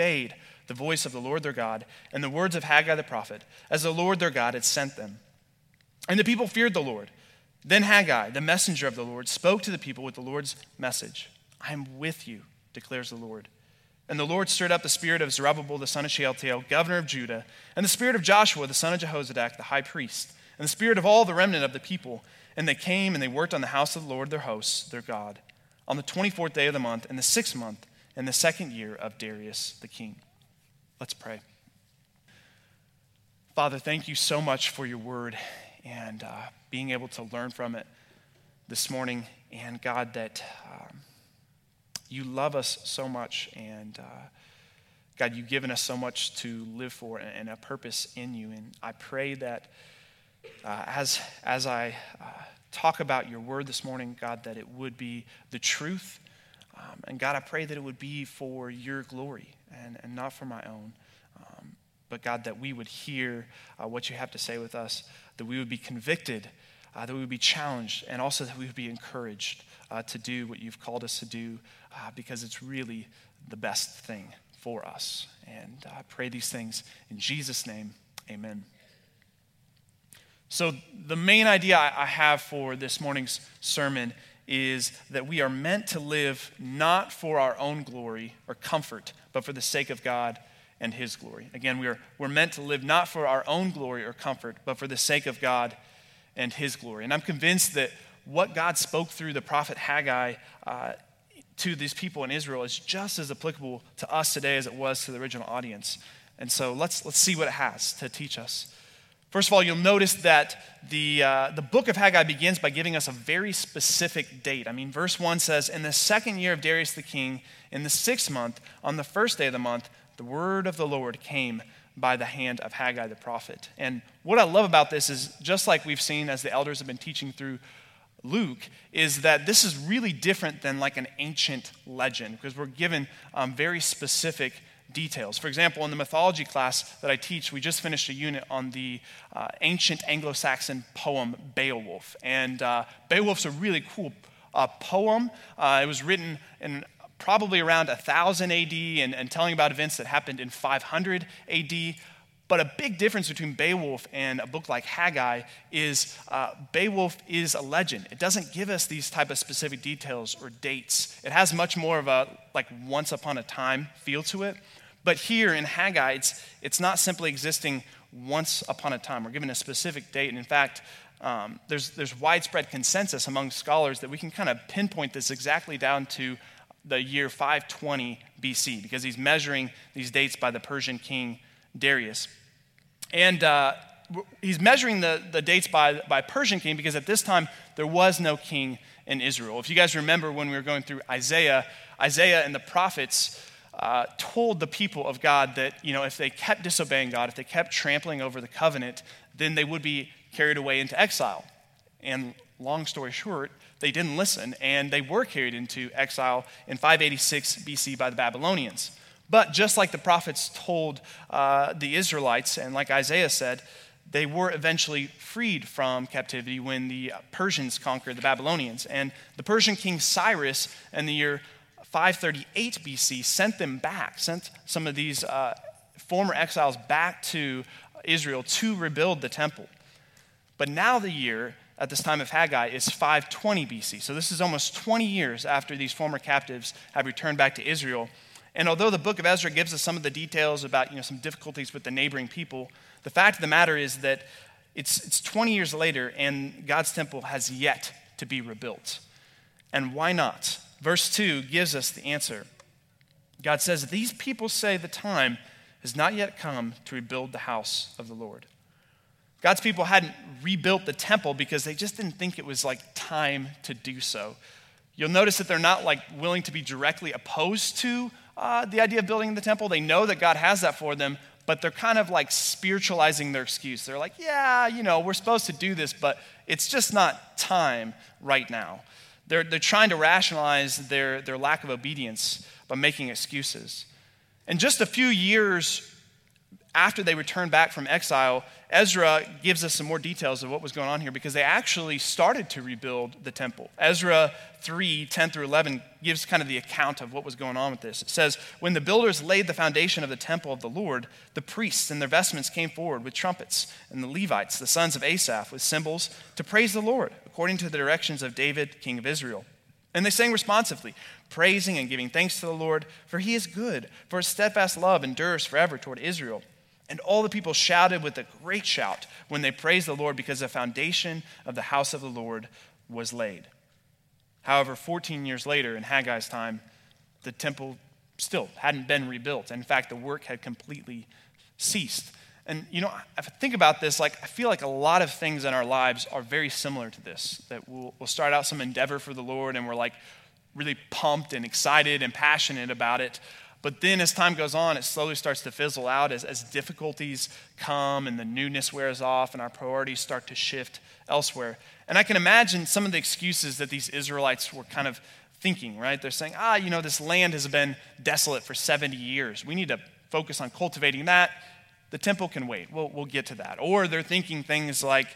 obeyed the voice of the Lord their God and the words of Haggai the prophet, as the Lord their God had sent them. And the people feared the Lord. Then Haggai, the messenger of the Lord, spoke to the people with the Lord's message I am with you, declares the Lord. And the Lord stirred up the spirit of Zerubbabel, the son of Shealtiel, governor of Judah, and the spirit of Joshua, the son of Jehozadak, the high priest, and the spirit of all the remnant of the people. And they came and they worked on the house of the Lord their hosts, their God, on the 24th day of the month, in the sixth month, in the second year of Darius the king. Let's pray. Father, thank you so much for your word and uh, being able to learn from it this morning. And God, that um, you love us so much. And uh, God, you've given us so much to live for and, a purpose in you. And I pray that uh, as, as I uh, talk about your word this morning, God, that it would be the truth. Um, and God, I pray that it would be for your glory and, and not for my own. Um, but God, that we would hear uh, what you have to say with us that we would be convicted, uh, that we would be challenged, and also that we would be encouraged uh, to do what you've called us to do uh, because it's really the best thing for us. And I pray these things in Jesus' name. Amen. So, the main idea I have for this morning's sermon is that we are meant to live not for our own glory or comfort, but for the sake of God and his glory. Again, we are, we're meant to live not for our own glory or comfort, but for the sake of God and his glory. And I'm convinced that what God spoke through the prophet Haggai uh, to these people in Israel is just as applicable to us today as it was to the original audience. And so let's, let's see what it has to teach us. First of all, you'll notice that the, uh, the book of Haggai begins by giving us a very specific date. I mean, verse 1 says, In the second year of Darius the king, in the sixth month, on the first day of the month, the word of the Lord came by the hand of Haggai the prophet. And what I love about this is just like we've seen as the elders have been teaching through Luke, is that this is really different than like an ancient legend because we're given um, very specific details. For example, in the mythology class that I teach, we just finished a unit on the uh, ancient Anglo Saxon poem Beowulf. And uh, Beowulf's a really cool uh, poem. Uh, it was written in probably around 1000 AD and, and telling about events that happened in 500 AD. But a big difference between Beowulf and a book like Haggai is uh, Beowulf is a legend. It doesn't give us these type of specific details or dates. It has much more of a like once upon a time feel to it. But here in Haggai, it's, it's not simply existing once upon a time. We're given a specific date. And in fact, um, there's, there's widespread consensus among scholars that we can kind of pinpoint this exactly down to the year 520 BC because he's measuring these dates by the Persian king Darius. And uh, he's measuring the, the dates by, by Persian king because at this time there was no king in Israel. If you guys remember when we were going through Isaiah, Isaiah and the prophets uh, told the people of God that, you know, if they kept disobeying God, if they kept trampling over the covenant, then they would be carried away into exile. And long story short, they didn't listen, and they were carried into exile in 586 BC by the Babylonians. But just like the prophets told uh, the Israelites, and like Isaiah said, they were eventually freed from captivity when the Persians conquered the Babylonians. And the Persian king Cyrus, in the year 538 BC, sent them back, sent some of these uh, former exiles back to Israel to rebuild the temple. But now the year at this time of Haggai is 520 BC. So this is almost 20 years after these former captives have returned back to Israel. And although the book of Ezra gives us some of the details about you know, some difficulties with the neighboring people, the fact of the matter is that it's, it's 20 years later and God's temple has yet to be rebuilt. And why not? Verse 2 gives us the answer. God says, These people say the time has not yet come to rebuild the house of the Lord. God's people hadn't rebuilt the temple because they just didn't think it was like time to do so. You'll notice that they're not like willing to be directly opposed to uh, the idea of building the temple. They know that God has that for them, but they're kind of like spiritualizing their excuse. They're like, yeah, you know, we're supposed to do this, but it's just not time right now. They're, they're trying to rationalize their, their lack of obedience by making excuses. And just a few years after they returned back from exile, Ezra gives us some more details of what was going on here because they actually started to rebuild the temple. Ezra 3 10 through 11 gives kind of the account of what was going on with this. It says, When the builders laid the foundation of the temple of the Lord, the priests in their vestments came forward with trumpets, and the Levites, the sons of Asaph, with cymbals to praise the Lord, according to the directions of David, king of Israel. And they sang responsively, praising and giving thanks to the Lord, for he is good, for his steadfast love endures forever toward Israel. And all the people shouted with a great shout when they praised the Lord because the foundation of the house of the Lord was laid. However, 14 years later, in Haggai's time, the temple still hadn't been rebuilt. In fact, the work had completely ceased. And you know, if I think about this, like I feel like a lot of things in our lives are very similar to this. That we'll, we'll start out some endeavor for the Lord and we're like really pumped and excited and passionate about it. But then as time goes on, it slowly starts to fizzle out as, as difficulties come and the newness wears off and our priorities start to shift elsewhere. And I can imagine some of the excuses that these Israelites were kind of thinking, right? They're saying, ah, you know, this land has been desolate for 70 years. We need to focus on cultivating that. The temple can wait. We'll, we'll get to that. Or they're thinking things like,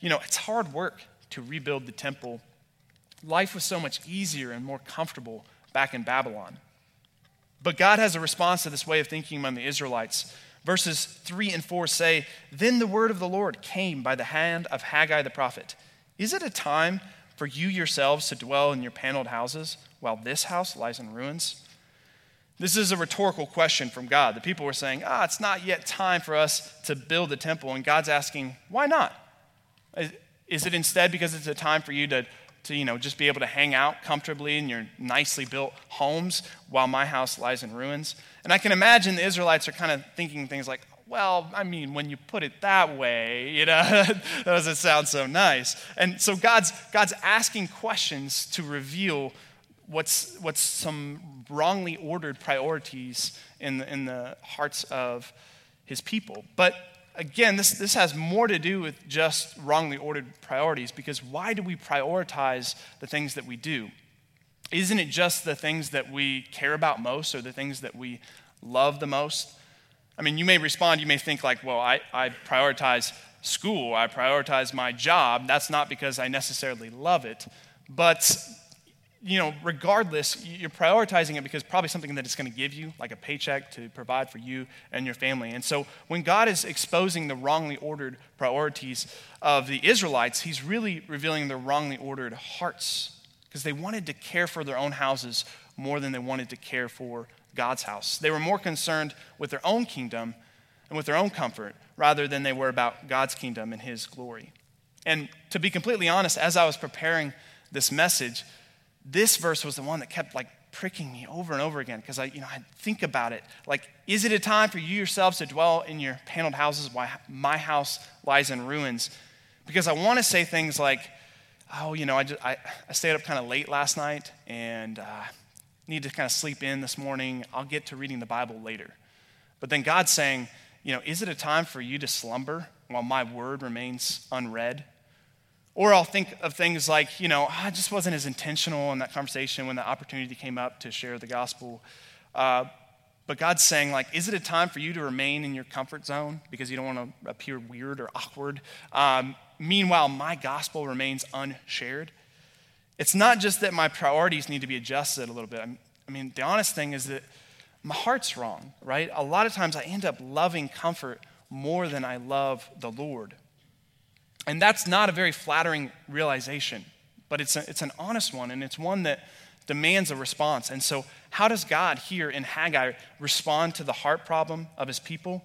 you know, it's hard work to rebuild the temple. Life was so much easier and more comfortable back in Babylon. But God has a response to this way of thinking among the Israelites. Verses 3 and 4 say, Then the word of the Lord came by the hand of Haggai the prophet. Is it a time for you yourselves to dwell in your paneled houses while this house lies in ruins? This is a rhetorical question from God. The people were saying, Ah, it's not yet time for us to build the temple. And God's asking, Why not? Is it instead because it's a time for you to to you know just be able to hang out comfortably in your nicely built homes while my house lies in ruins. And i can imagine the israelites are kind of thinking things like well i mean when you put it that way you know that doesn't sound so nice. And so god's god's asking questions to reveal what's what's some wrongly ordered priorities in the, in the hearts of his people. But again, this, this has more to do with just wrongly ordered priorities because why do we prioritize the things that we do? Isn't it just the things that we care about most or the things that we love the most? I mean, you may respond, you may think, like, well, I, I prioritize school, I prioritize my job. That's not because I necessarily love it. But you know, regardless, you're prioritizing it because probably something that it's going to give you, like a paycheck to provide for you and your family. And so when God is exposing the wrongly ordered priorities of the Israelites, he's really revealing their wrongly ordered hearts because they wanted to care for their own houses more than they wanted to care for God's house. They were more concerned with their own kingdom and with their own comfort rather than they were about God's kingdom and his glory. And to be completely honest, as I was preparing this message, this verse was the one that kept like pricking me over and over again because I, you know, I think about it. Like, is it a time for you yourselves to dwell in your paneled houses while my house lies in ruins? Because I want to say things like, oh, you know, I, just, I, I stayed up kind of late last night and uh, need to kind of sleep in this morning. I'll get to reading the Bible later. But then God's saying, you know, is it a time for you to slumber while my word remains unread? Or I'll think of things like, you know, I just wasn't as intentional in that conversation when the opportunity came up to share the gospel. Uh, but God's saying, like, is it a time for you to remain in your comfort zone because you don't want to appear weird or awkward? Um, meanwhile, my gospel remains unshared. It's not just that my priorities need to be adjusted a little bit. I mean, the honest thing is that my heart's wrong, right? A lot of times I end up loving comfort more than I love the Lord. And that's not a very flattering realization, but it's, a, it's an honest one, and it's one that demands a response. And so, how does God here in Haggai respond to the heart problem of his people?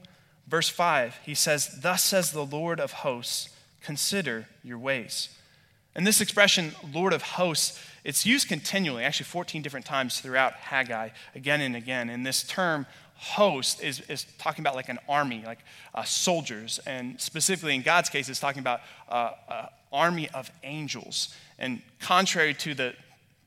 Verse 5, he says, Thus says the Lord of hosts, consider your ways. And this expression, Lord of hosts, it's used continually, actually 14 different times throughout Haggai, again and again. And this term, host is, is talking about like an army, like uh, soldiers. And specifically in God's case, it's talking about uh, an army of angels. And contrary to the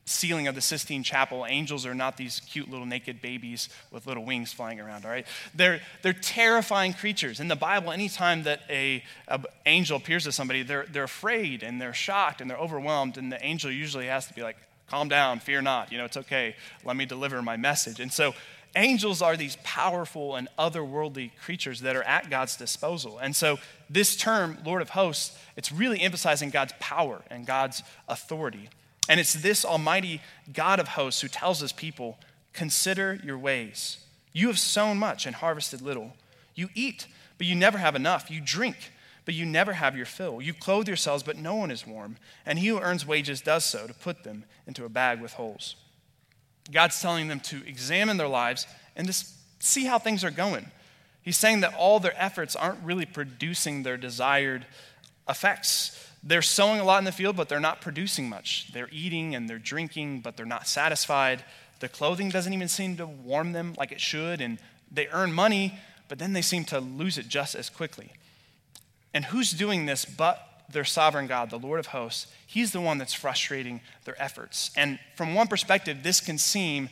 ceiling of the Sistine Chapel, angels are not these cute little naked babies with little wings flying around, all right? They're, they're terrifying creatures. In the Bible, anytime that a, a angel appears to somebody, they're, they're afraid and they're shocked and they're overwhelmed. And the angel usually has to be like, calm down, fear not, you know, it's okay, let me deliver my message. And so angels are these powerful and otherworldly creatures that are at God's disposal. And so, this term, Lord of hosts, it's really emphasizing God's power and God's authority. And it's this almighty God of hosts who tells his people, Consider your ways. You have sown much and harvested little. You eat, but you never have enough. You drink, but you never have your fill. You clothe yourselves, but no one is warm. And he who earns wages does so to put them into a bag with holes. God's telling them to examine their lives and just see how things are going. He's saying that all their efforts aren't really producing their desired effects. They're sowing a lot in the field, but they're not producing much. They're eating and they're drinking, but they're not satisfied. Their clothing doesn't even seem to warm them like it should, and they earn money, but then they seem to lose it just as quickly. And who's doing this but their sovereign God, the Lord of hosts? He's the one that's frustrating their efforts. And from one perspective, this can seem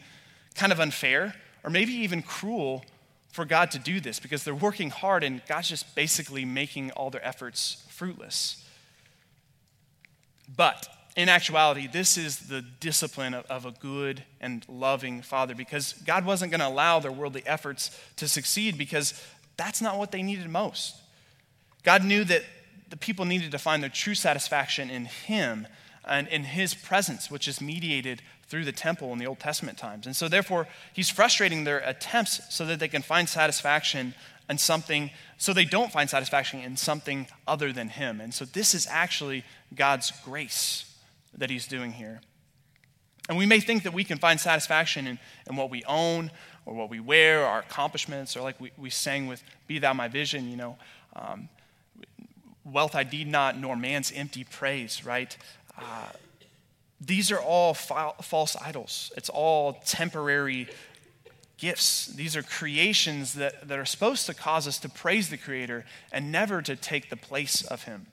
kind of unfair or maybe even cruel for God to do this because they're working hard and God's just basically making all their efforts fruitless. But in actuality, this is the discipline of, of, a good and loving father because God wasn't going to allow their worldly efforts to succeed because that's not what they needed most. God knew that the people needed to find their true satisfaction in Him and in His presence, which is mediated through the temple in the Old Testament times. And so, therefore, He's frustrating their attempts so that they can find satisfaction in something, so they don't find satisfaction in something other than Him. And so, this is actually God's grace that he's doing here. And we may think that we can find satisfaction in, in what we own or what we wear, or our accomplishments, or like we, we sang with Be Thou My Vision, you know, um, wealth I need not, nor man's empty praise, right? Uh, these are all fa- false idols. It's all temporary gifts. These are creations that, that are supposed to cause us to praise the Creator and never to take the place of Him.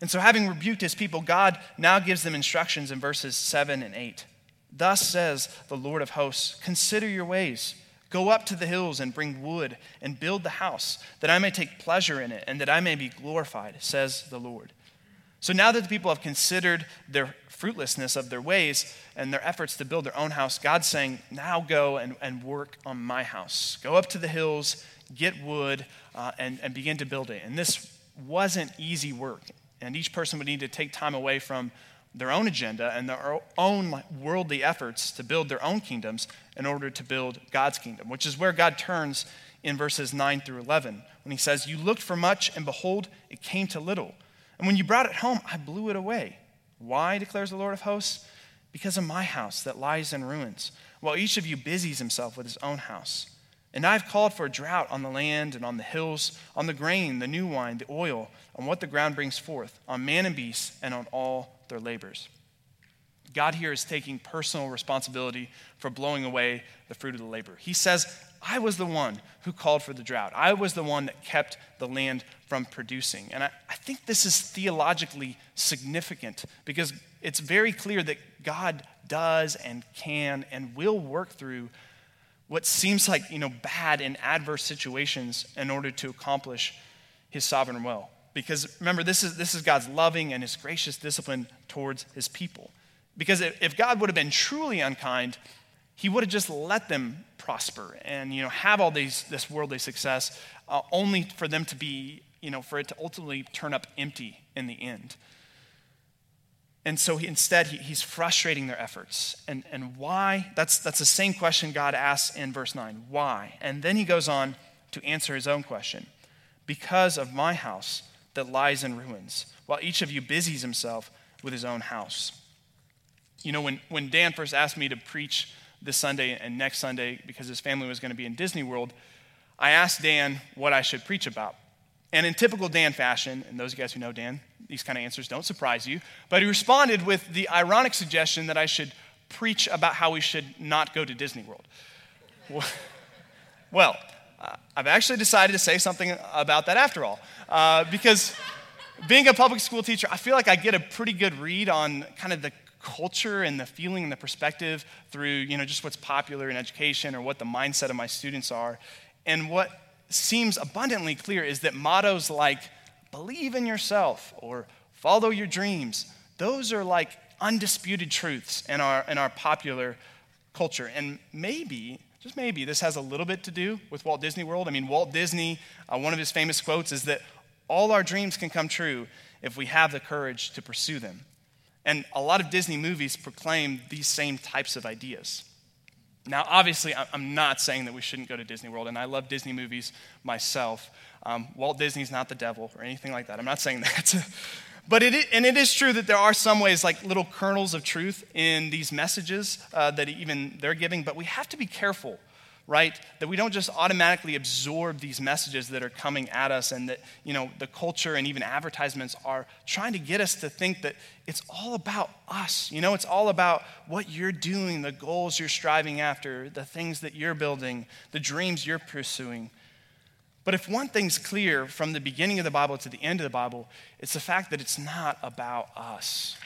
And so, having rebuked his people, God now gives them instructions in verses 7 and 8. Thus says the Lord of hosts Consider your ways. Go up to the hills and bring wood and build the house, that I may take pleasure in it and that I may be glorified, says the Lord. So now that the people have considered their fruitlessness of their ways and their efforts to build their own house, God's saying, Now go and, and work on my house. Go up to the hills, get wood, uh, and, and begin to build it. And this wasn't easy work. And each person would need to take time away from their own agenda and their own worldly efforts to build their own kingdoms in order to build God's kingdom, which is where God turns in verses 9 through 11 when he says, You looked for much, and behold, it came to little. And when you brought it home, I blew it away. Why, declares the Lord of hosts? Because of my house that lies in ruins, while each of you busies himself with his own house. And I've called for a drought on the land and on the hills, on the grain, the new wine, the oil, on what the ground brings forth, on man and beast, and on all their labors. God here is taking personal responsibility for blowing away the fruit of the labor. He says, I was the one who called for the drought. I was the one that kept the land from producing. And I, I think this is theologically significant because it's very clear that God does and can and will work through what seems like you know bad and adverse situations in order to accomplish his sovereign will. Because remember this is this is god's loving and his gracious discipline towards his people. Because if god would have been truly unkind he would have just let them prosper and you know have all these this worldly success uh, only for them to be you know for it to ultimately turn up empty in the end and so he, instead, he, he's frustrating their efforts. And, and why? That's, that's the same question God asks in verse 9. Why? And then he goes on to answer his own question Because of my house that lies in ruins, while each of you busies himself with his own house. You know, when, when Dan first asked me to preach this Sunday and next Sunday because his family was going to be in Disney World, I asked Dan what I should preach about. And in typical Dan fashion, and those of you guys who know Dan, these kind of answers don't surprise you, but he responded with the ironic suggestion that I should preach about how we should not go to Disney World. Well, uh, I've actually decided to say something about that after all, uh, because being a public school teacher, I feel like I get a pretty good read on kind of the culture and the feeling and the perspective through, you know, just what's popular in education or what the mindset of my students are. And what seems abundantly clear is that mottos like believe in yourself or follow your dreams. Those are like undisputed truths in our, in our popular culture. And maybe, just maybe, this has a little bit to do with Walt Disney World. I mean, Walt Disney, uh, one of his famous quotes is that all our dreams can come true if we have the courage to pursue them. And a lot of Disney movies proclaim these same types of ideas. Now, obviously, I'm not saying that we shouldn't go to Disney World, and I love Disney movies myself. Um, Walt Disney's not the devil or anything like that. I'm not saying that. but it is, and it is true that there are some ways, like little kernels of truth in these messages uh, that even they're giving, but we have to be careful right? That we don't just automatically absorb these messages that are coming at us and that, you know, the culture and even advertisements are trying to get us to think that it's all about us. You know, it's all about what you're doing, the goals you're striving after, the things that you're building, the dreams you're pursuing. But if one thing's clear from the beginning of the Bible to the end of the Bible, it's the fact that it's not about us.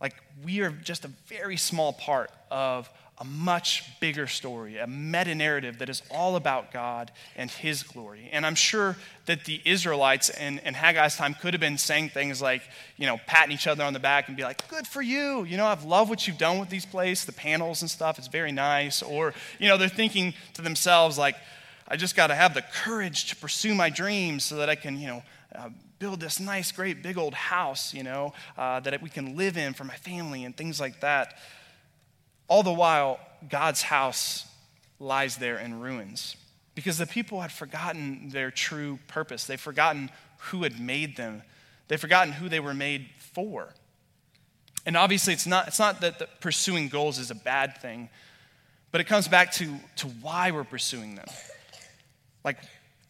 Like, we are just a very small part of a much bigger story, a meta narrative that is all about God and His glory. And I'm sure that the Israelites in, in Haggai's time could have been saying things like, you know, patting each other on the back and be like, good for you. You know, I've loved what you've done with these places, the panels and stuff. It's very nice. Or, you know, they're thinking to themselves, like, I just got to have the courage to pursue my dreams so that I can, you know, uh, build this nice, great, big old house, you know, uh, that we can live in for my family and things like that. All the while, God's house lies there in ruins because the people had forgotten their true purpose. They've forgotten who had made them, they've forgotten who they were made for. And obviously, it's not, it's not that pursuing goals is a bad thing, but it comes back to, to why we're pursuing them. Like,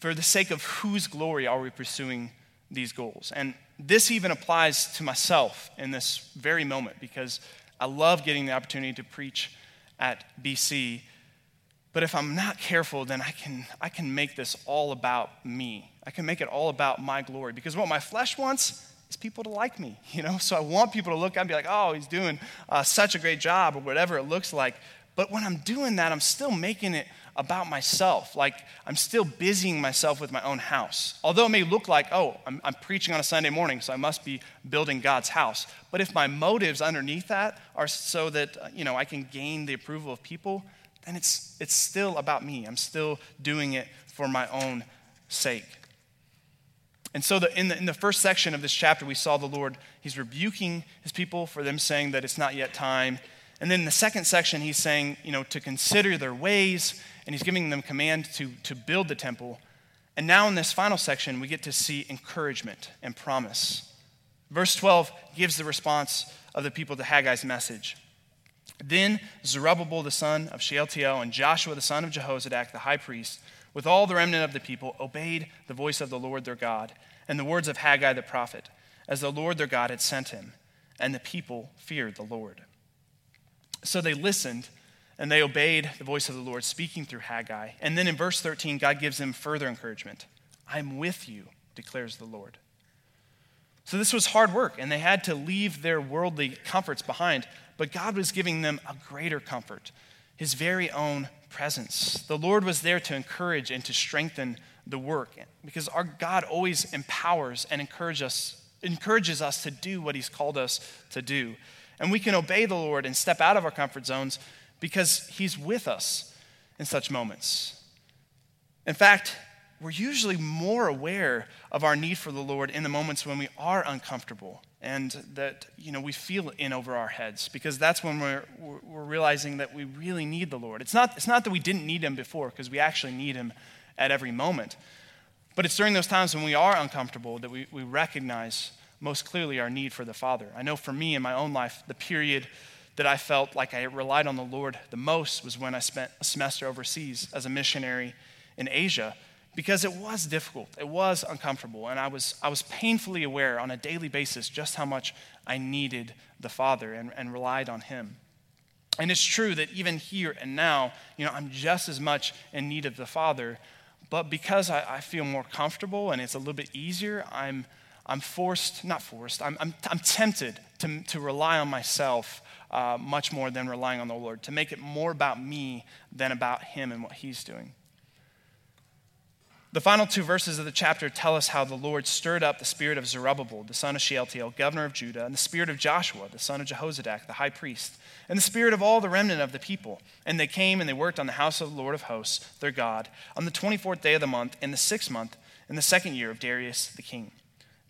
for the sake of whose glory are we pursuing these goals? And this even applies to myself in this very moment because I love getting the opportunity to preach at BC. But if I'm not careful, then I can, I can make this all about me. I can make it all about my glory. Because what my flesh wants is people to like me, you know? So I want people to look at me and be like, oh, he's doing uh, such a great job, or whatever it looks like. But when I'm doing that, I'm still making it about myself. Like I'm still busying myself with my own house. Although it may look like, oh, I'm, I'm, preaching on a Sunday morning, so I must be building God's house. But if my motives underneath that are so that, uh, you know, I can gain the approval of people, then it's, it's still about me. I'm still doing it for my own sake. And so, the, in, the, in the first section of this chapter, we saw the Lord, he's rebuking his people for them saying that it's not yet time. And then in the second section, he's saying, you know, to consider their ways and he's giving them command to, to build the temple. And now in this final section, we get to see encouragement and promise. Verse 12 gives the response of the people to Haggai's message. Then Zerubbabel the son of Shealtiel and Joshua the son of Jehozadak, the high priest, with all the remnant of the people, obeyed the voice of the Lord their God and the words of Haggai the prophet, as the Lord their God had sent him. And the people feared the Lord. So they listened and they obeyed the voice of the Lord speaking through Haggai. And then in verse 13, God gives them further encouragement I'm with you, declares the Lord. So this was hard work, and they had to leave their worldly comforts behind. But God was giving them a greater comfort, His very own presence. The Lord was there to encourage and to strengthen the work because our God always empowers and encourages us, encourages us to do what He's called us to do. And we can obey the Lord and step out of our comfort zones because He's with us in such moments. In fact, we're usually more aware of our need for the Lord in the moments when we are uncomfortable and that you know we feel in over our heads because that's when we're, we're realizing that we really need the Lord. It's not, it's not that we didn't need Him before because we actually need Him at every moment. But it's during those times when we are uncomfortable that we, we recognize most clearly our need for the Father. I know for me in my own life, the period that I felt like I relied on the Lord the most was when I spent a semester overseas as a missionary in Asia because it was difficult. It was uncomfortable. And I was, I was painfully aware on a daily basis just how much I needed the Father and, and relied on Him. And it's true that even here and now, you know, I'm just as much in need of the Father. But because I, I feel more comfortable and it's a little bit easier, I'm, I'm forced, not forced, I'm, I'm, I'm tempted to, to rely on myself uh, much more than relying on the Lord, to make it more about me than about Him and what He's doing. The final two verses of the chapter tell us how the Lord stirred up the spirit of Zerubbabel, the son of Shealtiel, governor of Judah, and the spirit of Joshua, the son of Jehozadak, the high priest, and the spirit of all the remnant of the people. And they came and they worked on the house of the Lord of hosts, their God, on the 24th day of the month, in the sixth month, in the second year of Darius the king.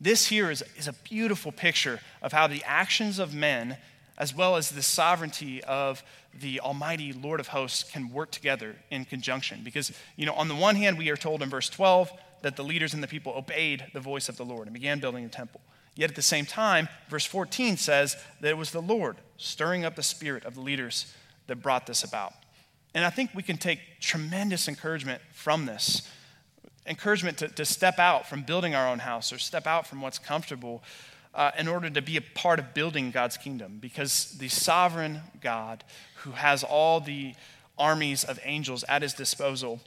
This here is, is a beautiful picture of how the actions of men, as well as the sovereignty of the Almighty Lord of hosts, can work together in conjunction. Because, you know, on the one hand, we are told in verse 12 that the leaders and the people obeyed the voice of the Lord and began building the temple. Yet at the same time, verse 14 says that it was the Lord stirring up the spirit of the leaders that brought this about. And I think we can take tremendous encouragement from this encouragement to, to step out from building our own house or step out from what's comfortable uh, in order to be a part of building God's kingdom. Because the sovereign God, who has all the armies of angels at his disposal,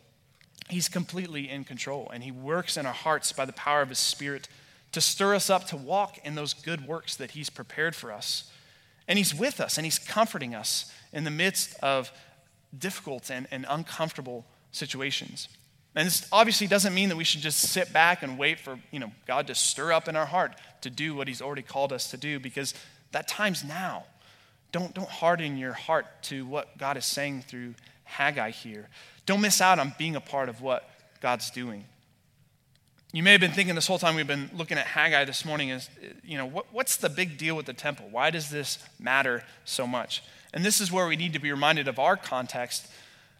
he's completely in control. And he works in our hearts by the power of his spirit to stir us up to walk in those good works that he's prepared for us. And he's with us and he's comforting us in the midst of difficult and, and uncomfortable situations. And this obviously doesn't mean that we should just sit back and wait for, you know, God to stir up in our heart to do what he's already called us to do because that time's now. Don't, don't harden your heart to what God is saying through Haggai here. Don't miss out on being a part of what God's doing. You may have been thinking this whole time we've been looking at Haggai this morning is, you know, what, what's the big deal with the temple? Why does this matter so much? And this is where we need to be reminded of our context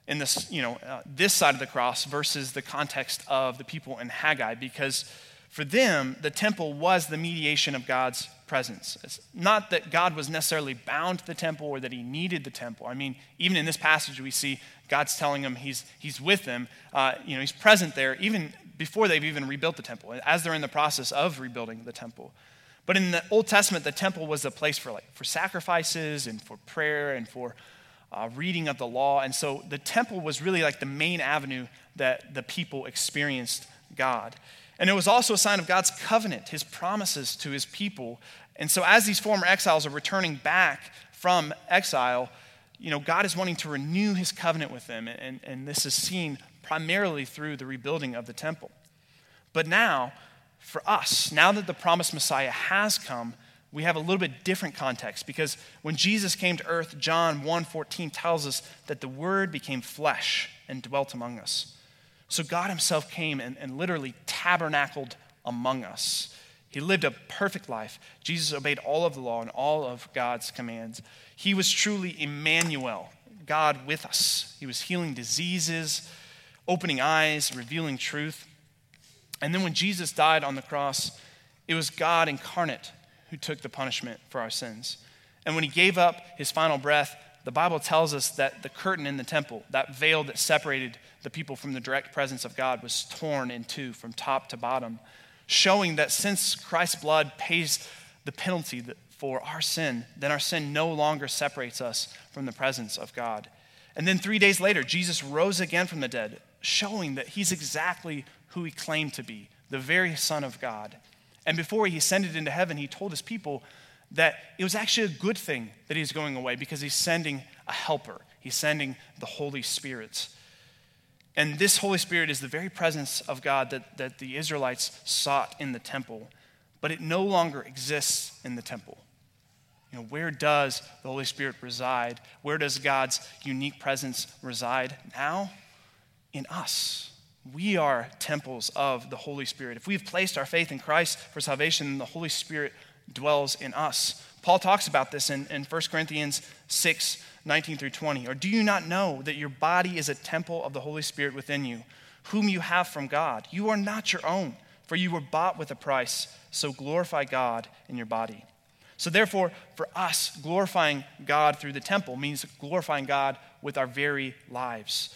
in this, you know, uh, this side of the cross versus the context of the people in Haggai, because for them, the temple was the mediation of God's presence. It's not that God was necessarily bound to the temple or that he needed the temple. I mean, even in this passage, we see God's telling them he's, he's with them. Uh, you know, he's present there even before they've even rebuilt the temple, as they're in the process of rebuilding the temple. But in the Old Testament, the temple was a place for like for sacrifices and for prayer and for uh, reading of the law. And so the temple was really like the main avenue that the people experienced God. And it was also a sign of God's covenant, his promises to his people. And so as these former exiles are returning back from exile, you know, God is wanting to renew his covenant with them. And, and this is seen primarily through the rebuilding of the temple. But now, for us, now that the promised Messiah has come, we have a little bit different context because when Jesus came to earth, John 1:14 tells us that the word became flesh and dwelt among us. So God himself came and, and literally tabernacled among us. He lived a perfect life. Jesus obeyed all of the law and all of God's commands. He was truly Emmanuel, God with us. He was healing diseases, opening eyes, revealing truth. And then when Jesus died on the cross, it was God incarnate who took the punishment for our sins. And when he gave up his final breath, the Bible tells us that the curtain in the temple, that veil that separated the people from the direct presence of God, was torn in two from top to bottom, showing that since Christ's blood pays the penalty for our sin, then our sin no longer separates us from the presence of God. And then three days later, Jesus rose again from the dead, showing that he's exactly who he claimed to be the very Son of God. And before he ascended into heaven, he told his people that it was actually a good thing that he's going away because he's sending a helper, he's sending the Holy Spirit. And this Holy Spirit is the very presence of God that, that the Israelites sought in the temple, but it no longer exists in the temple. You know, where does the Holy Spirit reside? Where does God's unique presence reside now? In us. We are temples of the Holy Spirit. If we've placed our faith in Christ for salvation, the Holy Spirit dwells in us. Paul talks about this in, in 1 Corinthians 6 19 through 20. Or do you not know that your body is a temple of the Holy Spirit within you, whom you have from God? You are not your own, for you were bought with a price. So glorify God in your body. So, therefore, for us, glorifying God through the temple means glorifying God with our very lives.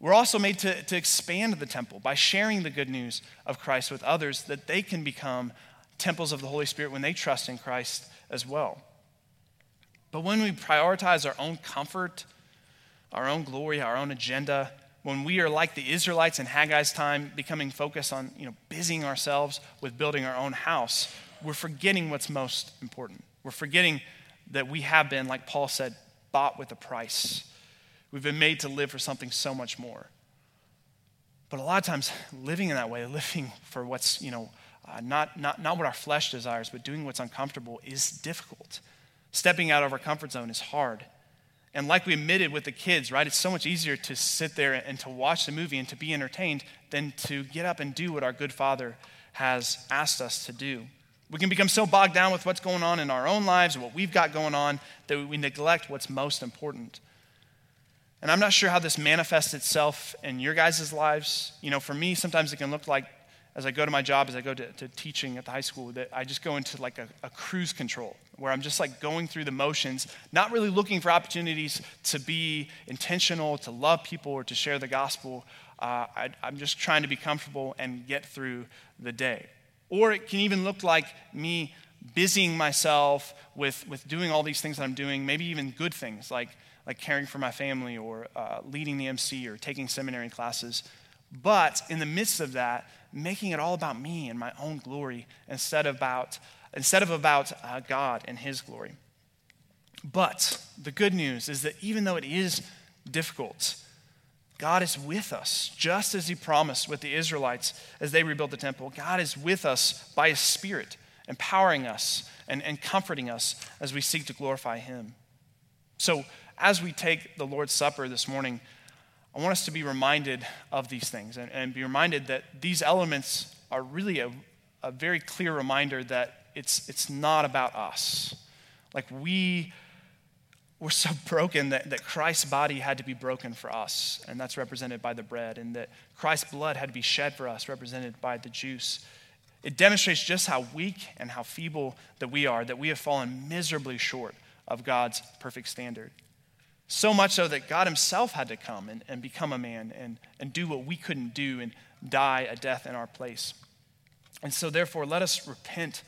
We're also made to, to expand the temple by sharing the good news of Christ with others that they can become temples of the Holy Spirit when they trust in Christ as well. But when we prioritize our own comfort, our own glory, our own agenda, when we are like the Israelites in Haggai's time, becoming focused on you know, busying ourselves with building our own house, we're forgetting what's most important. We're forgetting that we have been, like Paul said, bought with a price. We've been made to live for something so much more. But a lot of times, living in that way, living for what's, you know, uh, not, not, not what our flesh desires, but doing what's uncomfortable is difficult. Stepping out of our comfort zone is hard. And like we admitted with the kids, right, it's so much easier to sit there and to watch the movie and to be entertained than to get up and do what our good Father has asked us to do. We can become so bogged down with what's going on in our own lives and what we've got going on that we neglect what's most important. And I'm not sure how this manifests itself in your guys' lives. You know, for me, sometimes it can look like as I go to my job, as I go to, to teaching at the high school, that I just go into like a, a, cruise control where I'm just like going through the motions, not really looking for opportunities to be intentional, to love people, or to share the gospel. Uh, I, I'm just trying to be comfortable and get through the day. Or it can even look like me busying myself with, with doing all these things that I'm doing, maybe even good things like, like caring for my family or uh, leading the MC or taking seminary classes. But in the midst of that, making it all about me and my own glory instead of about, instead of about uh, God and His glory. But the good news is that even though it is difficult, God is with us, just as He promised with the Israelites as they rebuilt the temple. God is with us by His Spirit, empowering us and, and comforting us as we seek to glorify Him. So, as we take the Lord's Supper this morning, I want us to be reminded of these things and, and be reminded that these elements are really a, a very clear reminder that it's, it's not about us. Like we were so broken that, that Christ's body had to be broken for us, and that's represented by the bread, and that Christ's blood had to be shed for us, represented by the juice. It demonstrates just how weak and how feeble that we are, that we have fallen miserably short of God's perfect standard. So much so that God Himself had to come and, and become a man and, and do what we couldn't do and die a death in our place. And so, therefore, let us repent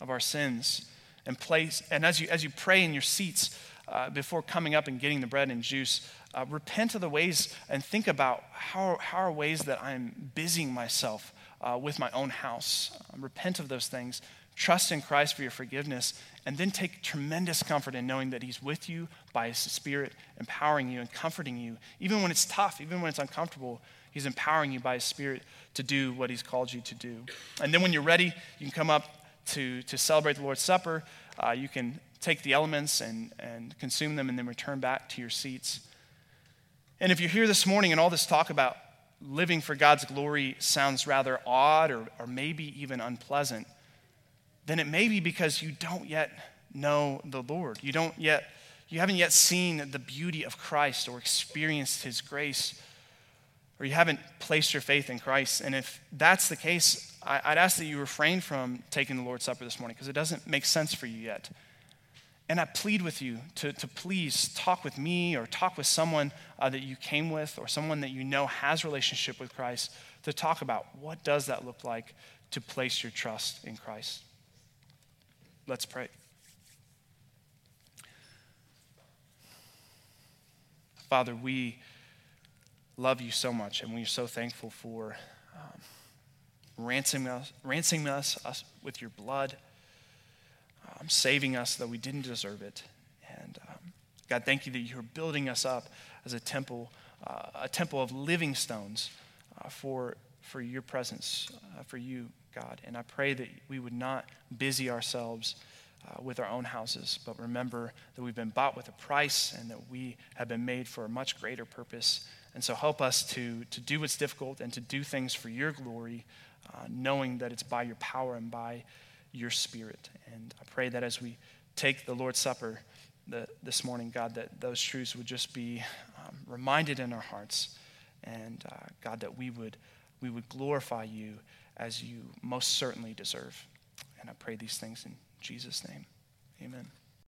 of our sins and place. And as you, as you pray in your seats uh, before coming up and getting the bread and juice, uh, repent of the ways and think about how, how are ways that I'm busying myself uh, with my own house. Um, repent of those things. Trust in Christ for your forgiveness and then take tremendous comfort in knowing that He's with you by His Spirit, empowering you and comforting you. Even when it's tough, even when it's uncomfortable, He's empowering you by His Spirit to do what He's called you to do. And then when you're ready, you can come up to, to celebrate the Lord's Supper. Uh, you can take the elements and, and consume them and then return back to your seats. And if you're here this morning and all this talk about living for God's glory sounds rather odd or, or maybe even unpleasant, then it may be because you don't yet know the Lord. You don't yet you haven't yet seen the beauty of Christ or experienced his grace, or you haven't placed your faith in Christ. And if that's the case, I'd ask that you refrain from taking the Lord's Supper this morning because it doesn't make sense for you yet. And I plead with you to, to please talk with me or talk with someone uh, that you came with or someone that you know has relationship with Christ to talk about what does that look like to place your trust in Christ. Let's pray. Father, we love you so much, and we are so thankful for um, ransoming, us, ransoming us, us with your blood, um, saving us though we didn't deserve it. And um, God, thank you that you're building us up as a temple, uh, a temple of living stones uh, for, for your presence, uh, for you, God. And I pray that we would not busy ourselves uh, with our own houses, but remember that we've been bought with a price and that we have been made for a much greater purpose. And so help us to, to do what's difficult and to do things for your glory, uh, knowing that it's by your power and by your spirit. And I pray that as we take the Lord's Supper the, this morning, God, that those truths would just be um, reminded in our hearts. And uh, God, that we would, we would glorify you as you most certainly deserve. And I pray these things in Jesus' name. Amen.